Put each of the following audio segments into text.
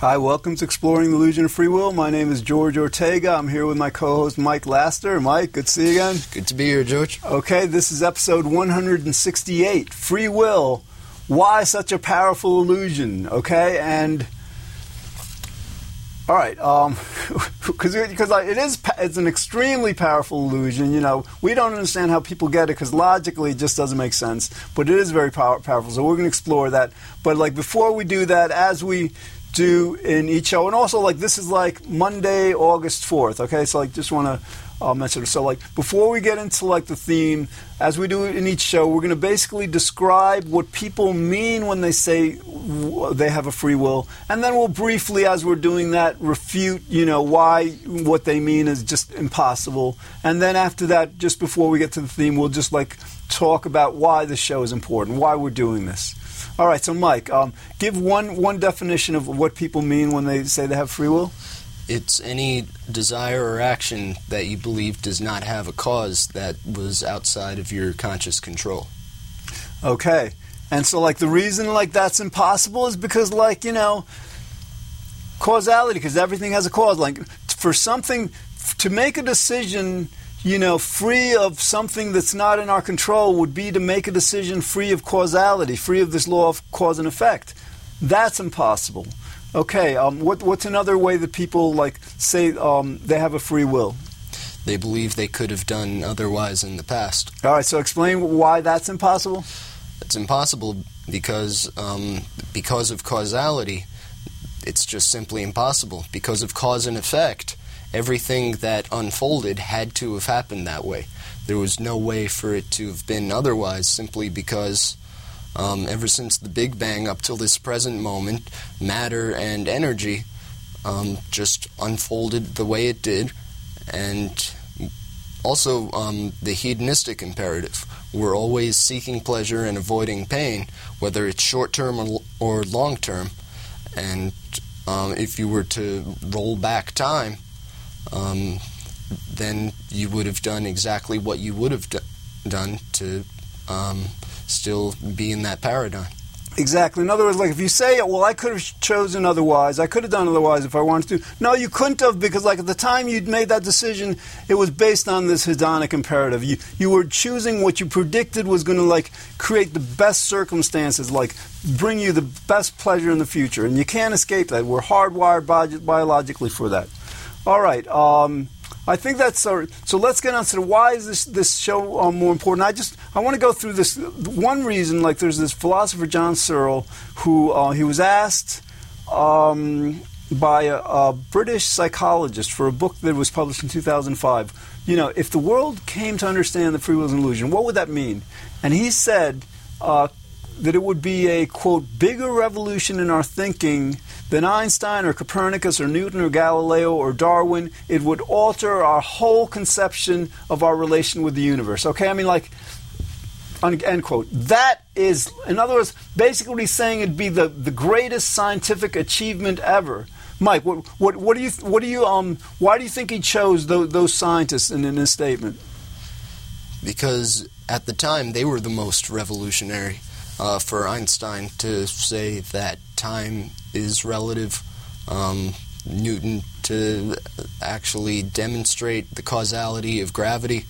Hi, welcome to Exploring the Illusion of Free Will. My name is George Ortega. I'm here with my co-host Mike Laster. Mike, good to see you again. Good to be here, George. Okay, this is episode 168, Free Will. Why such a powerful illusion? Okay, and all right, because um, because it is it's an extremely powerful illusion. You know, we don't understand how people get it because logically it just doesn't make sense. But it is very power, powerful, so we're going to explore that. But like before we do that, as we do in each show. And also, like, this is like Monday, August 4th, okay? So, like, just want to it. So, like, before we get into, like, the theme, as we do in each show, we're going to basically describe what people mean when they say they have a free will. And then we'll briefly, as we're doing that, refute, you know, why what they mean is just impossible. And then after that, just before we get to the theme, we'll just, like, talk about why the show is important, why we're doing this. All right, so Mike, um, give one one definition of what people mean when they say they have free will. It's any desire or action that you believe does not have a cause that was outside of your conscious control. Okay. And so like the reason like that's impossible is because like, you know, causality because everything has a cause like for something to make a decision you know, free of something that's not in our control would be to make a decision free of causality, free of this law of cause and effect. That's impossible. Okay, um, what, what's another way that people like say um, they have a free will? They believe they could have done otherwise in the past. All right, so explain why that's impossible. It's impossible because um, because of causality. It's just simply impossible because of cause and effect everything that unfolded had to have happened that way. There was no way for it to have been otherwise simply because um, ever since the Big Bang up till this present moment, matter and energy um, just unfolded the way it did. And also, um, the hedonistic imperative. We're always seeking pleasure and avoiding pain, whether it's short term or, or long term. And um, if you were to roll back time, um, then you would have done exactly what you would have do- done to um, still be in that paradigm. Exactly. In other words, like if you say, "Well, I could have chosen otherwise. I could have done otherwise if I wanted to." No, you couldn't have because, like at the time you'd made that decision, it was based on this hedonic imperative. You you were choosing what you predicted was going to like create the best circumstances, like bring you the best pleasure in the future, and you can't escape that. We're hardwired bi- biologically for that. All right. Um, I think that's our, so. Let's get on to why is this this show um, more important. I just I want to go through this one reason. Like there's this philosopher John Searle who uh, he was asked um, by a, a, British psychologist for a book that was published in 2005. You know, if the world came to understand the free will illusion, what would that mean? And he said uh, that it would be a quote bigger revolution in our thinking than Einstein or Copernicus or Newton or Galileo or Darwin. It would alter our whole conception of our relation with the universe. Okay, I mean, like, end quote. That is, in other words, basically saying it'd be the, the greatest scientific achievement ever. Mike, what, what, what do you, what do you, um, why do you think he chose those, those scientists in, in his statement? Because at the time they were the most revolutionary. Uh, for Einstein to say that time is relative. Um, Newton to actually demonstrate the causality of gravity.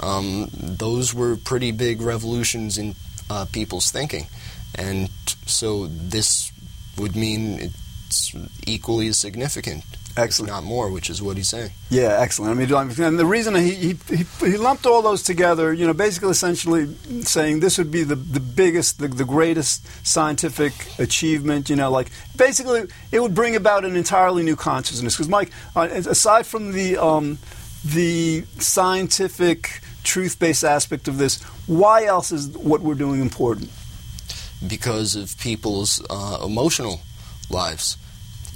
Um, those were pretty big revolutions in uh, people's thinking. And so this would mean it's equally as significant. Excellent. not more, which is what he's saying. Yeah, excellent. I mean, and the reason he, he, he, lumped all those together, you know, basically essentially saying this would be the, the biggest, the, the greatest scientific achievement, you know, like basically it would bring about an entirely new consciousness. Because, Mike, uh, aside from the, um, the scientific, truth based aspect of this, why else is what we're doing important? Because of people's uh, emotional lives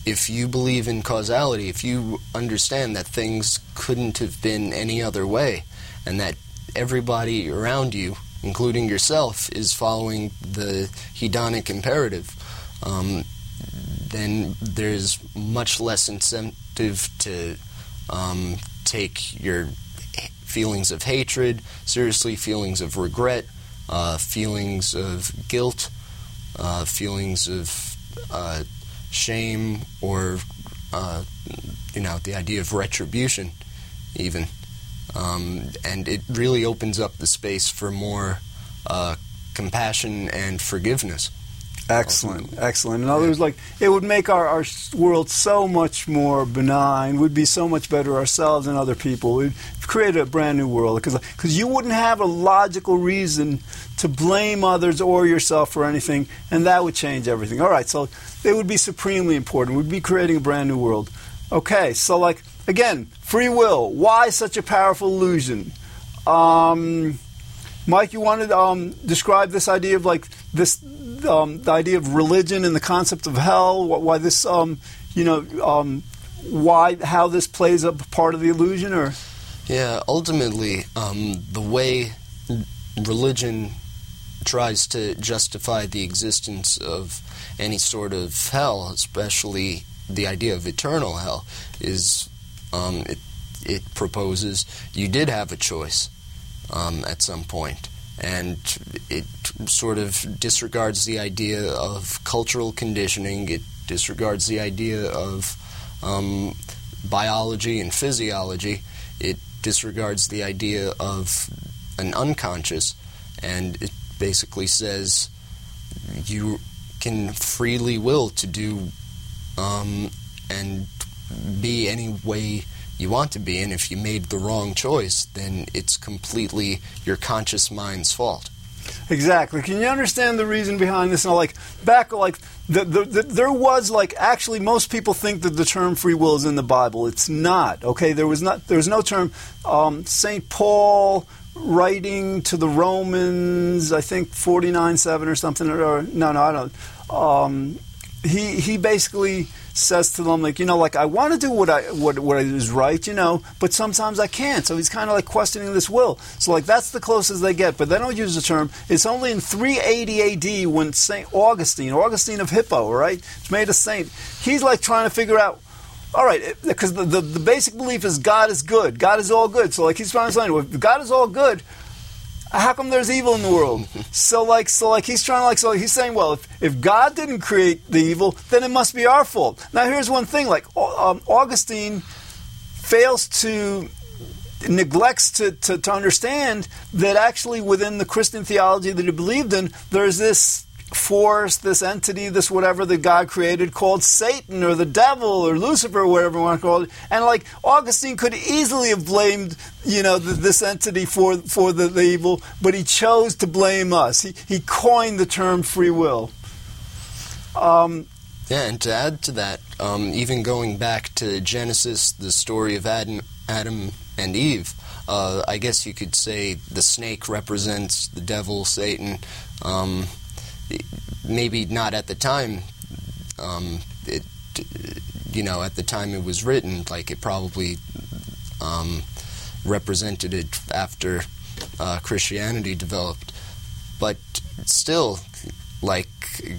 if you believe in causality, if you understand that things couldn't have been any other way, and that everybody around you, including yourself, is following the hedonic imperative, um, then there's much less incentive to um, take your feelings of hatred seriously, feelings of regret, uh, feelings of guilt, uh, feelings of uh, shame or uh, you know the idea of retribution, even, um, and it really opens up the space for more uh, compassion and forgiveness. Excellent, excellent. In other words, like it would make our, our world so much more benign. We'd be so much better ourselves and other people. We'd create a brand new world because because you wouldn't have a logical reason to blame others or yourself for anything, and that would change everything. All right, so it would be supremely important. We'd be creating a brand new world. Okay, so like again, free will. Why such a powerful illusion? Um, Mike, you want to um, describe this idea of like this um, the idea of religion and the concept of hell, why this, um, you know, um, why how this plays a part of the illusion, or? Yeah, ultimately, um, the way religion tries to justify the existence of any sort of hell, especially the idea of eternal hell, is um, it, it proposes you did have a choice um, at some point and it sort of disregards the idea of cultural conditioning. It disregards the idea of um, biology and physiology. It disregards the idea of an unconscious, and it basically says you can freely will to do um, and be any way you want to be, and if you made the wrong choice, then it's completely your conscious mind's fault. Exactly. Can you understand the reason behind this? Now, like back, like the, the, the, there was like actually most people think that the term free will is in the Bible. It's not. Okay, there was not. There was no term. Um, Saint Paul writing to the Romans, I think forty nine seven or something. Or no, no, I don't. Um, he he basically says to them like you know like I want to do what I what what is right you know but sometimes I can't. So he's kind of like questioning this will. So like that's the closest they get but they don't use the term. It's only in 380 AD when Saint Augustine Augustine of Hippo right? Made a saint. He's like trying to figure out all right because the, the, the basic belief is God is good. God is all good. So like he's trying to say well, if God is all good how come there's evil in the world? so like so like he's trying to like so he's saying, well, if, if God didn't create the evil, then it must be our fault. Now here's one thing: like um, Augustine fails to neglects to, to, to understand that actually within the Christian theology that he believed in, there's this force, this entity, this whatever that God created called Satan or the devil or Lucifer or whatever you want to call it. And like Augustine could easily have blamed, you know, this entity for for the, the, evil, but he chose to blame us. He he coined the term free will. Um, yeah, and to add to that, um, even going back to Genesis, the story of Adam, Adam and Eve. Uh, I guess you could say the snake represents the devil, Satan. Um, maybe not at the time. Um, it, you know, at the time it was written, like it probably um, represented it after uh, Christianity developed. But still, like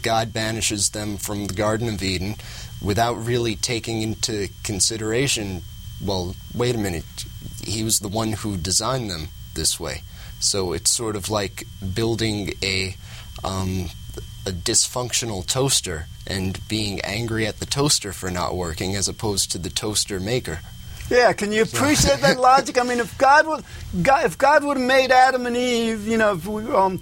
God banishes them from the Garden of Eden without really taking into consideration. Well, wait a minute. He was the one who designed them this way. So it's sort of like building a um, a dysfunctional toaster and being angry at the toaster for not working as opposed to the toaster maker. Yeah, can you appreciate that logic? I mean, if God would, God, if God would have made Adam and Eve, you know, we, um,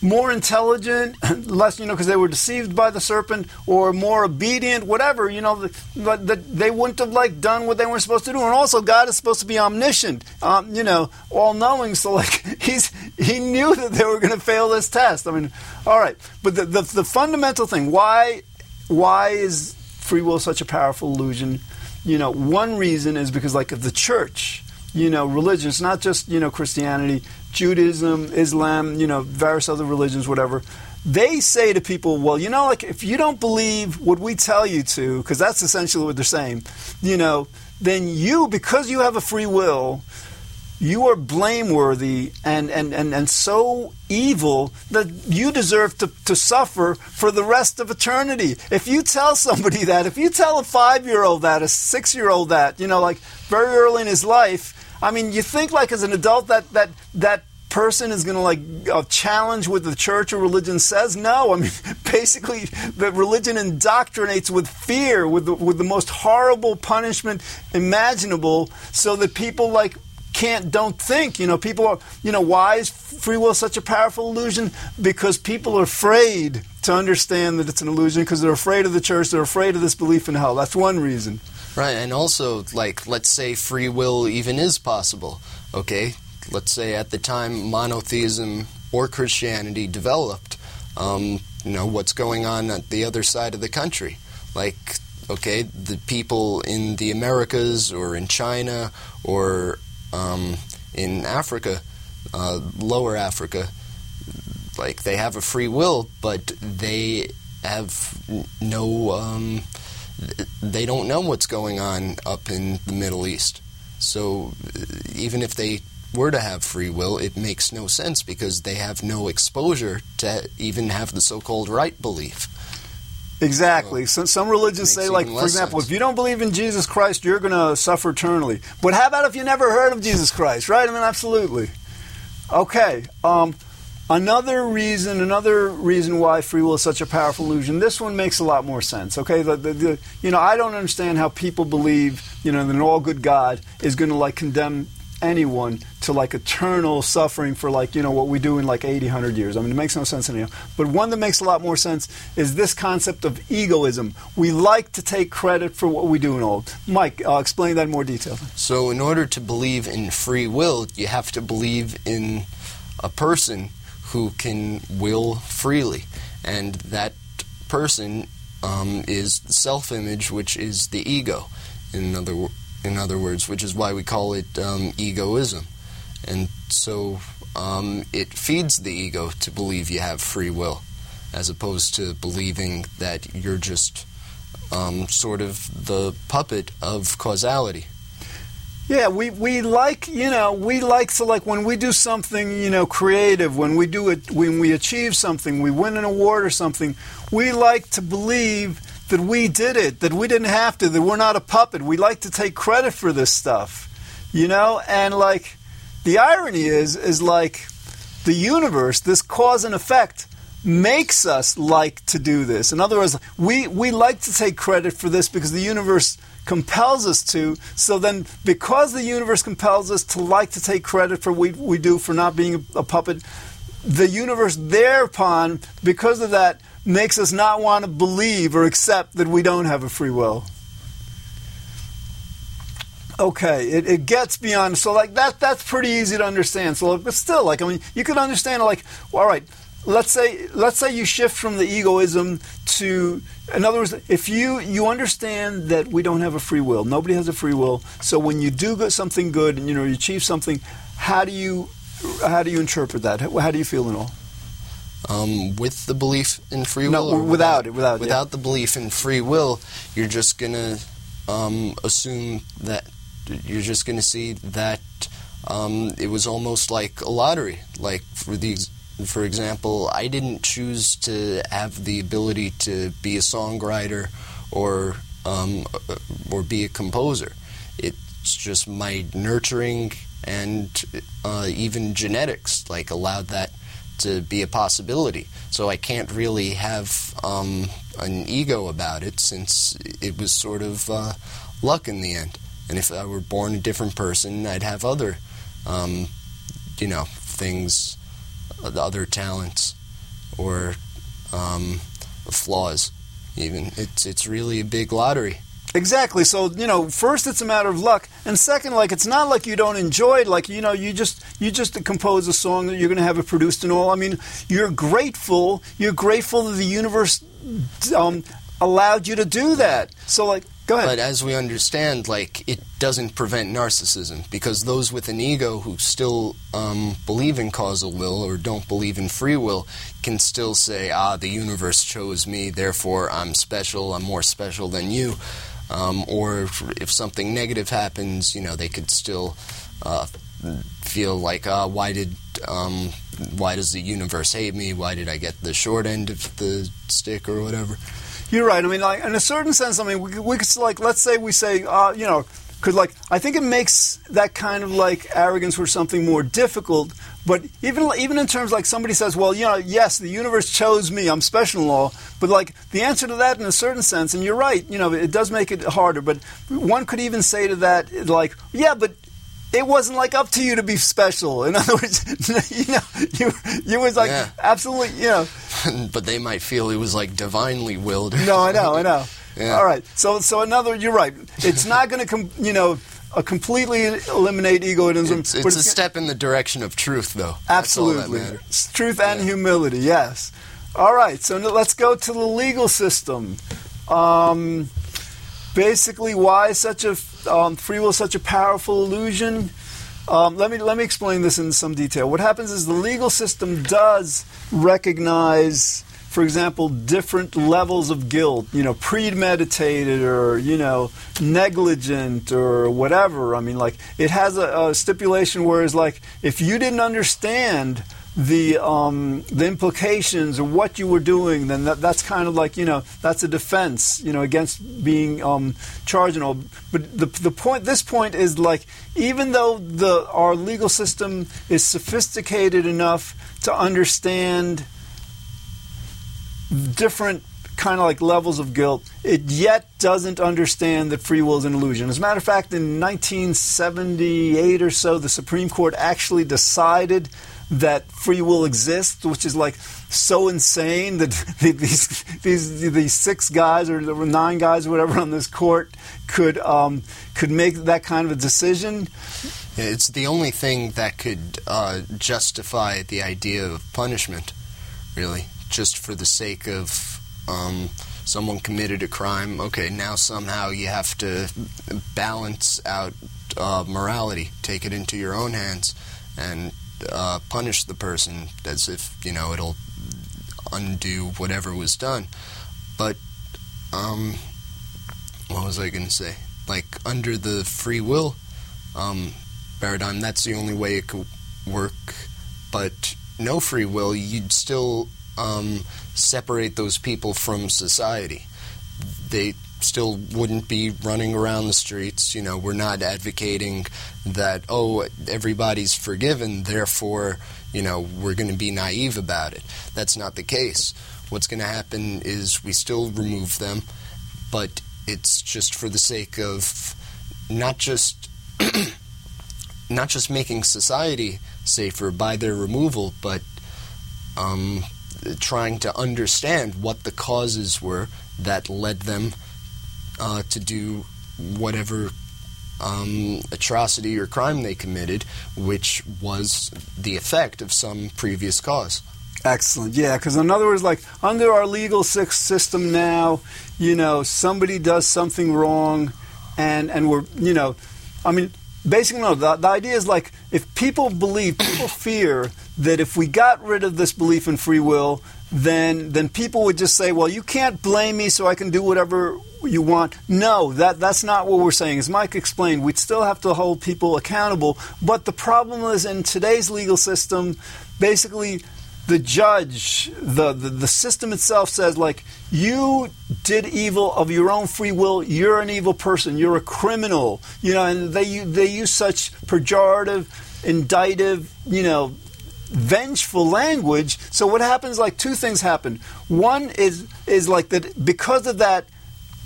more intelligent, less, you know, because they were deceived by the serpent, or more obedient, whatever, you know, but the, they wouldn't have like done what they were supposed to do. And also, God is supposed to be omniscient, um, you know, all knowing. So like he's he knew that they were going to fail this test. I mean, all right, but the, the the fundamental thing why why is free will such a powerful illusion? You know, one reason is because like of the church you know, religion. religions, not just, you know, Christianity, Judaism, Islam, you know, various other religions, whatever. They say to people, well, you know, like if you don't believe what we tell you to, because that's essentially what they're saying, you know, then you, because you have a free will, you are blameworthy and, and, and, and so evil that you deserve to, to suffer for the rest of eternity. If you tell somebody that, if you tell a five year old that, a six year old that, you know, like very early in his life, I mean, you think like as an adult that that that person is going to like uh, challenge what the church or religion says? No. I mean, basically, the religion indoctrinates with fear, with the, with the most horrible punishment imaginable, so that people like can't don't think. You know, people are. You know, why is free will such a powerful illusion? Because people are afraid to understand that it's an illusion because they're afraid of the church. They're afraid of this belief in hell. That's one reason. Right, and also, like, let's say free will even is possible. Okay, let's say at the time monotheism or Christianity developed, um, you know, what's going on at the other side of the country. Like, okay, the people in the Americas or in China or um, in Africa, uh, lower Africa, like they have a free will, but they have no, um, they don't know what's going on up in the Middle East. So even if they were to have free will, it makes no sense because they have no exposure to even have the so-called right belief. Exactly. So some religions say, like, for example, sense. if you don't believe in Jesus Christ, you're going to suffer eternally. But how about if you never heard of Jesus Christ, right? I mean, absolutely. Okay. Um, another reason, another reason why free will is such a powerful illusion. This one makes a lot more sense. Okay, the, the, the, you know, I don't understand how people believe, you know, that an all good God is going to like condemn anyone to like eternal suffering for like you know what we do in like 80 100 years. I mean it makes no sense anyhow. But one that makes a lot more sense is this concept of egoism. We like to take credit for what we do and all. Mike i'll explain that in more detail. So in order to believe in free will you have to believe in a person who can will freely and that person um, is self-image which is the ego in other in other words, which is why we call it um, egoism. And so um, it feeds the ego to believe you have free will, as opposed to believing that you're just um, sort of the puppet of causality. Yeah, we, we like you know we like to like when we do something you know creative when we do it when we achieve something we win an award or something we like to believe that we did it, that we didn't have to, that we're not a puppet. We like to take credit for this stuff, you know? And like, the irony is, is like, the universe, this cause and effect, makes us like to do this. In other words, we, we like to take credit for this because the universe compels us to. So then, because the universe compels us to like to take credit for what we, we do for not being a, a puppet, the universe thereupon, because of that, makes us not want to believe or accept that we don't have a free will. Okay, it, it gets beyond so like that that's pretty easy to understand. So but still like I mean you can understand like all right, let's say let's say you shift from the egoism to in other words if you you understand that we don't have a free will nobody has a free will so when you do get something good and you know you achieve something how do you how do you interpret that how, how do you feel in all um, with the belief in free will? No, without, it. Without, without yeah. the belief in free will, you're just gonna um, assume that you're just gonna see that um, it was almost like a lottery. Like for these, for example, I didn't choose to have the ability to be a songwriter or um, or be a composer. It's just my nurturing and uh, even genetics like allowed that to be a possibility. So I can't really have um, an ego about it since it was sort of uh, luck in the end. And if I were born a different person, I'd have other, um, you know, things, other talents or um, flaws. Even it's it's really a big lottery. Exactly. So you know, first it's a matter of luck, and second, like it's not like you don't enjoy it. Like you know, you just you just compose a song that you're going to have it produced and all. I mean, you're grateful. You're grateful that the universe um, allowed you to do that. So like, go ahead. But as we understand, like it doesn't prevent narcissism because those with an ego who still um, believe in causal will or don't believe in free will can still say, "Ah, the universe chose me, therefore I'm special. I'm more special than you." Um, or if something negative happens, you know, they could still uh, feel like, uh, why did um, why does the universe hate me? Why did I get the short end of the stick or whatever? You're right. I mean, like in a certain sense, I mean, we, we could like let's say we say, uh, you know, could like I think it makes that kind of like arrogance for something more difficult. But even even in terms like somebody says, well, you know, yes, the universe chose me. I'm special in law. But like the answer to that, in a certain sense, and you're right. You know, it does make it harder. But one could even say to that, like, yeah, but it wasn't like up to you to be special. In other words, you know, you you was like Yeah. absolutely, you know. but they might feel it was like divinely willed. No, I know, I know. Yeah. All right. So, so another, you're right. It's not going to, com- you know, uh, completely eliminate egoism. It's, it's a step in the direction of truth, though. Absolutely. all that matters. It's truth and Yeah. humility, yes. All right, so let's go to the legal system. Um, basically, why such a um, free will is such a powerful illusion? Um, let me let me explain this in some detail. What happens is the legal system does recognize, for example, different levels of guilt. You know, premeditated or you know negligent or whatever. I mean, like it has a, a stipulation where it's like if you didn't understand the um, the implications of what you were doing, then that, that's kind of like you know that's a defense you know against being um, charged and all. But the the point this point is like even though the our legal system is sophisticated enough to understand different kind of like levels of guilt, it yet doesn't understand that free will is an illusion. As a matter of fact, in 1978 or so, the Supreme Court actually decided that free will exists, which is like so insane that these these these six guys or nine guys or whatever on this court could um, could make that kind of a decision. It's the only thing that could uh, justify the idea of punishment, really, just for the sake of um, someone committed a crime. Okay, now somehow you have to balance out uh, morality, take it into your own hands, and uh, punish the person as if you know it'll undo whatever was done. But um, what was I going to say? Like under the free will um, paradigm, that's the only way it could work. But no free will, you'd still um, separate those people from society. They still wouldn't be running around the streets. You know, we're not advocating that, oh, everybody's forgiven, therefore, you know, we're going to be naive about it. That's not the case. What's going to happen is we still remove them, but it's just for the sake of not just not just making society safer by their removal, but um, trying to understand what the causes were that led them uh, to do whatever um, atrocity or crime they committed, which was the effect of some previous cause. Excellent. Yeah, because in other words, like under our legal sy- system now, you know, somebody does something wrong, and and we're you know, I mean, basically, no. The, the idea is like if people believe, people fear that if we got rid of this belief in free will, then then people would just say, well, you can't blame me, so I can do whatever you want. No, that that's not what we're saying. As Mike explained, we'd still have to hold people accountable. But the problem is in today's legal system, basically the judge, the, the, the system itself says, like, you did evil of your own free will. You're an evil person. You're a criminal. You know, and they they use such pejorative, indictive, you know, vengeful language. So what happens? Like two things happen. One is is like that because of that.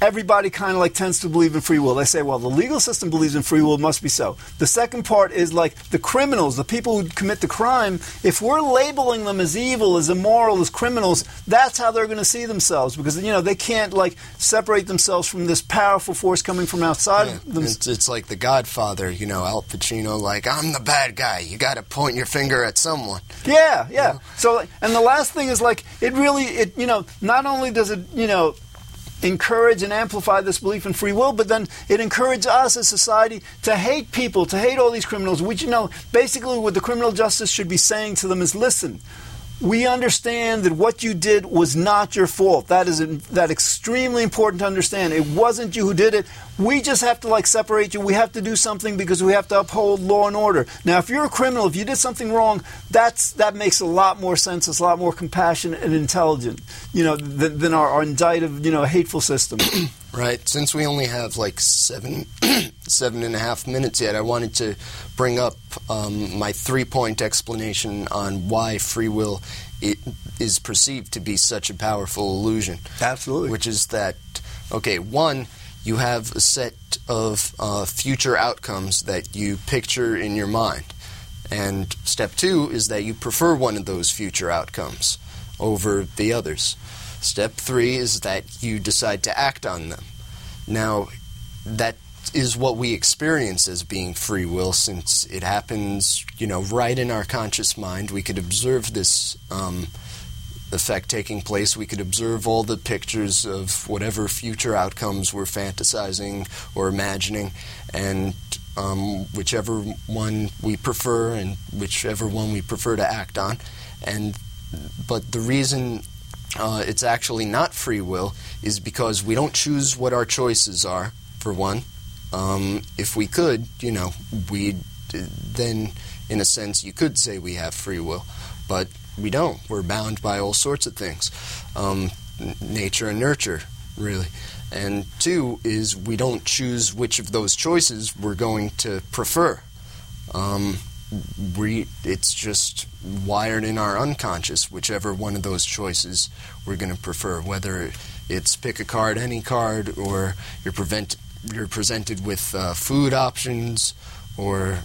Everybody kind of like tends to believe in free will. They say, well, the legal system believes in free will, it must be so. The second part is like the criminals, the people who commit the crime, if we're labeling them as evil, as immoral, as criminals, that's how they're going to see themselves because, you know, they can't like separate themselves from this powerful force coming from outside Yeah, of them. it's, it's like The Godfather, you know, Al Pacino, like, I'm the bad guy. You got to point your finger at someone. Yeah, yeah. So, and the last thing is like it really, it you know, not only does it you know encourage and amplify this belief in free will, but then it encourages us as society to hate people, to hate all these criminals. Which you know, basically, what the criminal justice should be saying to them is, listen. We understand that what you did was not your fault. That is that extremely important to understand. It wasn't you who did it. We just have to like separate you. We have to do something because we have to uphold law and order. Now, if you're a criminal, if you did something wrong, that's that makes a lot more sense. It's a lot more compassionate and intelligent, you know, than, than our, our indictive, you know, hateful system. Right. Since we only have like seven, seven and a half minutes yet, I wanted to bring up um, my three-point explanation on why free will it is perceived to be such a powerful illusion. Absolutely. Which is that, okay, one, you have a set of uh, future outcomes that you picture in your mind. And step two is that you prefer one of those future outcomes over the others. Step three is that you decide to act on them. Now, that is what we experience as being free will since it happens, you know, right in our conscious mind. We could observe this um, effect taking place. We could observe all the pictures of whatever future outcomes we're fantasizing or imagining, and um, whichever one we prefer and whichever one we prefer to act on. And but the reason uh, it's actually not free will is because we don't choose what our choices are. For one, um, if we could, you know, we'd then, in a sense, you could say we have free will, but we don't. We're bound by all sorts of things, um, nature and nurture, really. And two is we don't choose which of those choices we're going to prefer. Um, we, it's just wired in our unconscious, whichever one of those choices we're going to prefer, whether it's pick a card, any card, or you're, prevent, you're presented with uh, food options or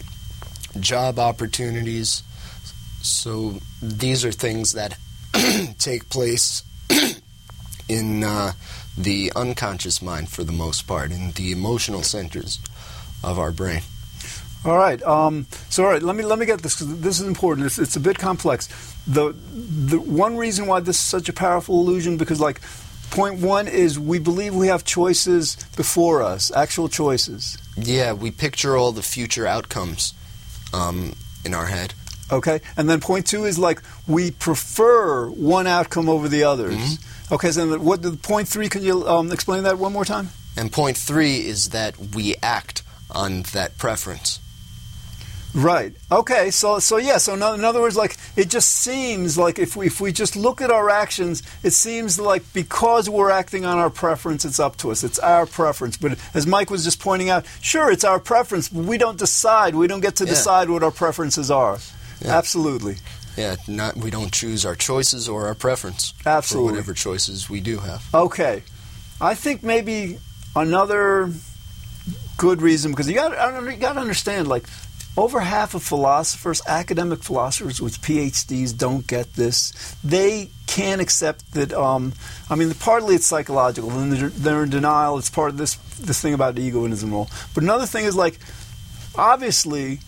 job opportunities. So these are things that take place in uh, the unconscious mind for the most part, in the emotional centers of our brain. All right. Um, so, all right. Let me let me get this because this is important. It's, it's, a bit complex. The the one reason why this is such a powerful illusion because like point one is we believe we have choices before us, actual choices. Yeah, we picture all the future outcomes um, in our head. Okay, and then point two is like we prefer one outcome over the others. Mm-hmm. Okay, so what point three? Can you um, explain that one more time? And point three is that we act on that preference. Right. Okay. So so yeah. So in other words, like it just seems like if we if we just look at our actions, it seems like because we're acting on our preference, it's up to us. It's our preference. But as Mike was just pointing out, sure, it's our preference, but we don't decide. We don't get to yeah. decide what our preferences are. Yeah. Absolutely. Yeah. Not we don't choose our choices or our preference. Absolutely. whatever choices we do have. Okay. I think maybe another good reason because you got you got to understand like over half of philosophers, academic philosophers with PhDs, don't get this. They can't accept that. Um, I mean, partly it's psychological, and they're, they're, in denial. It's part of this this thing about the egoism role. But another thing is like, obviously,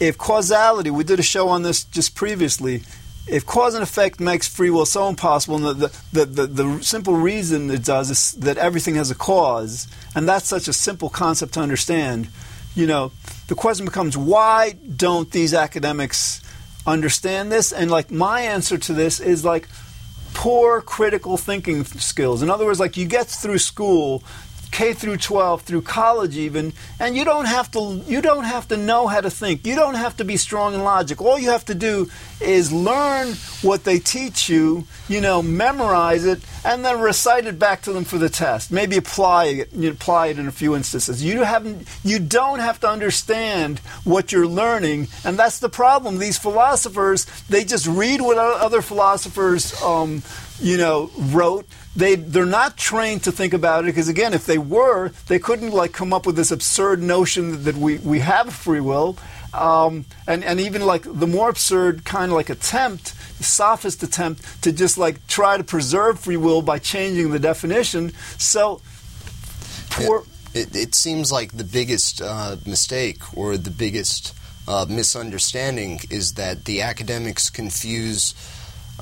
if causality, we did a show on this just previously. If cause and effect makes free will so impossible, and the, the, the, the simple reason it does is that everything has a cause, and that's such a simple concept to understand you know, the question becomes why don't these academics understand this? And like my answer to this is like poor critical thinking skills. In other words, like you get through school K through 12 through college even and you don't have to you don't have to know how to think. You don't have to be strong in logic all you have to do is learn what they teach you you know memorize it and then recite it back to them for the test. Maybe apply it you apply it in a few instances. You haven't you don't have to understand what you're learning and that's the problem. These philosophers they just read what other philosophers um, you know wrote they they're not trained to think about it because again if they were they couldn't like come up with this absurd notion that we, we have free will. Um, and and even like the more absurd kind of like attempt sophist attempt to just like try to preserve free will by changing the definition. So poor it, it, seems like the biggest uh, mistake or the biggest uh, misunderstanding is that the academics confuse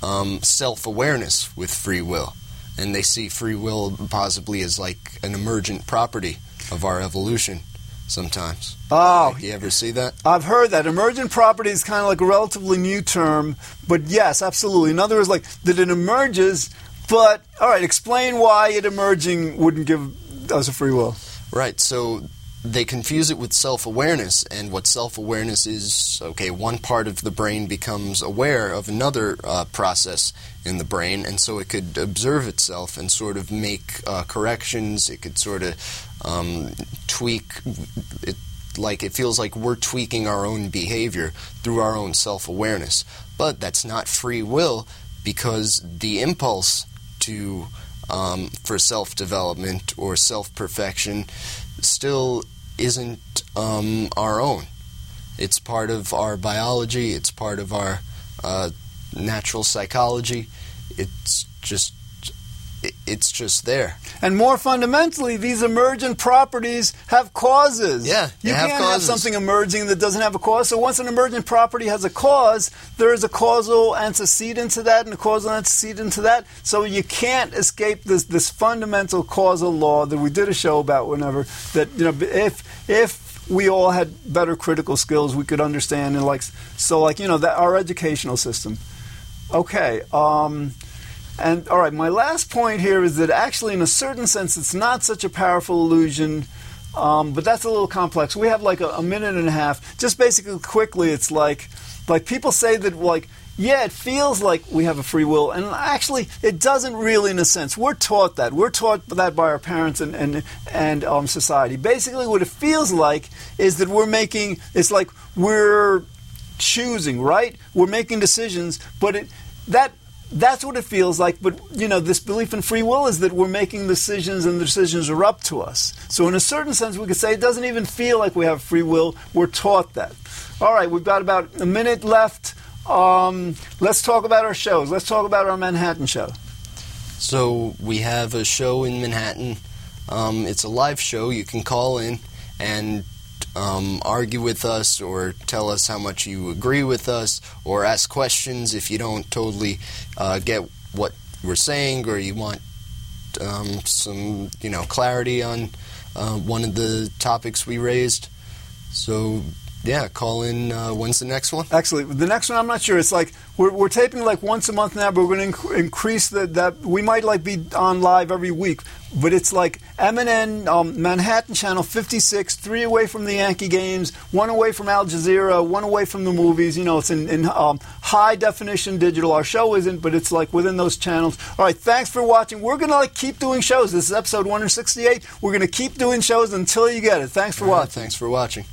um, self-awareness with free will and they see free will possibly as like an emergent property of our evolution sometimes. Oh, you ever see that? I've heard that emergent property is kind of like a relatively new term, but yes, absolutely. In other words, like that it emerges, but all right, explain why it emerging wouldn't give us a free will. Right. So they confuse it with self awareness, and what self awareness is okay, one part of the brain becomes aware of another uh, process in the brain, and so it could observe itself and sort of make uh, corrections. It could sort of um, tweak it. Like it feels like we're tweaking our own behavior through our own self awareness. But that's not free will because the impulse to um, for self development or self perfection still isn't um, our own. It's part of our biology, it's part of our uh, natural psychology. It's just it's just there. And more fundamentally, these emergent properties have causes. Yeah, you have can't causes. have something emerging that doesn't have a cause. So once an emergent property has a cause, there is a causal antecedent to that and a causal antecedent to that. So you can't escape this this fundamental causal law that we did a show about. Whenever that you know if if we all had better critical skills, we could understand and like so like you know that our educational system. Okay. Um, and all right, my last point here is that actually, in a certain sense, it's not such a powerful illusion, um, but that's a little complex. We have like a, a, minute and a half. Just basically, quickly, it's like like people say that like. Yeah, it feels like we have a free will, and actually, it doesn't really, in a sense. We're taught that. We're taught that by our parents and and and um, society. Basically, what it feels like is that we're making. It's like we're choosing, right? We're making decisions, but it that that's what it feels like. But you know, this belief in free will is that we're making decisions, and the decisions are up to us. So, in a certain sense, we could say it doesn't even feel like we have free will. We're taught that. All right, we've got about a minute left. Um, let's talk about our shows. Let's talk about our Manhattan show. So we have a show in Manhattan. Um, it's a live show. You can call in and um, argue with us or tell us how much you agree with us or ask questions if you don't totally uh, get what we're saying or you want um, some you know clarity on uh, one of the topics we raised. So yeah, call in. Uh, when's the next one? Actually, the next one I'm not sure. It's like we're, we're taping like once a month now, but we're going to inc- increase the, that. We might like be on live every week, but it's like MNN um, Manhattan Channel 56, three away from the Yankee games, one away from Al Jazeera, one away from the movies. You know, it's in, in um, high definition digital. Our show isn't, but it's like within those channels. All right, thanks for watching. We're going to like keep doing shows. This is episode 168. We're going to keep doing shows until you get it. Thanks for right, watching. thanks for watching.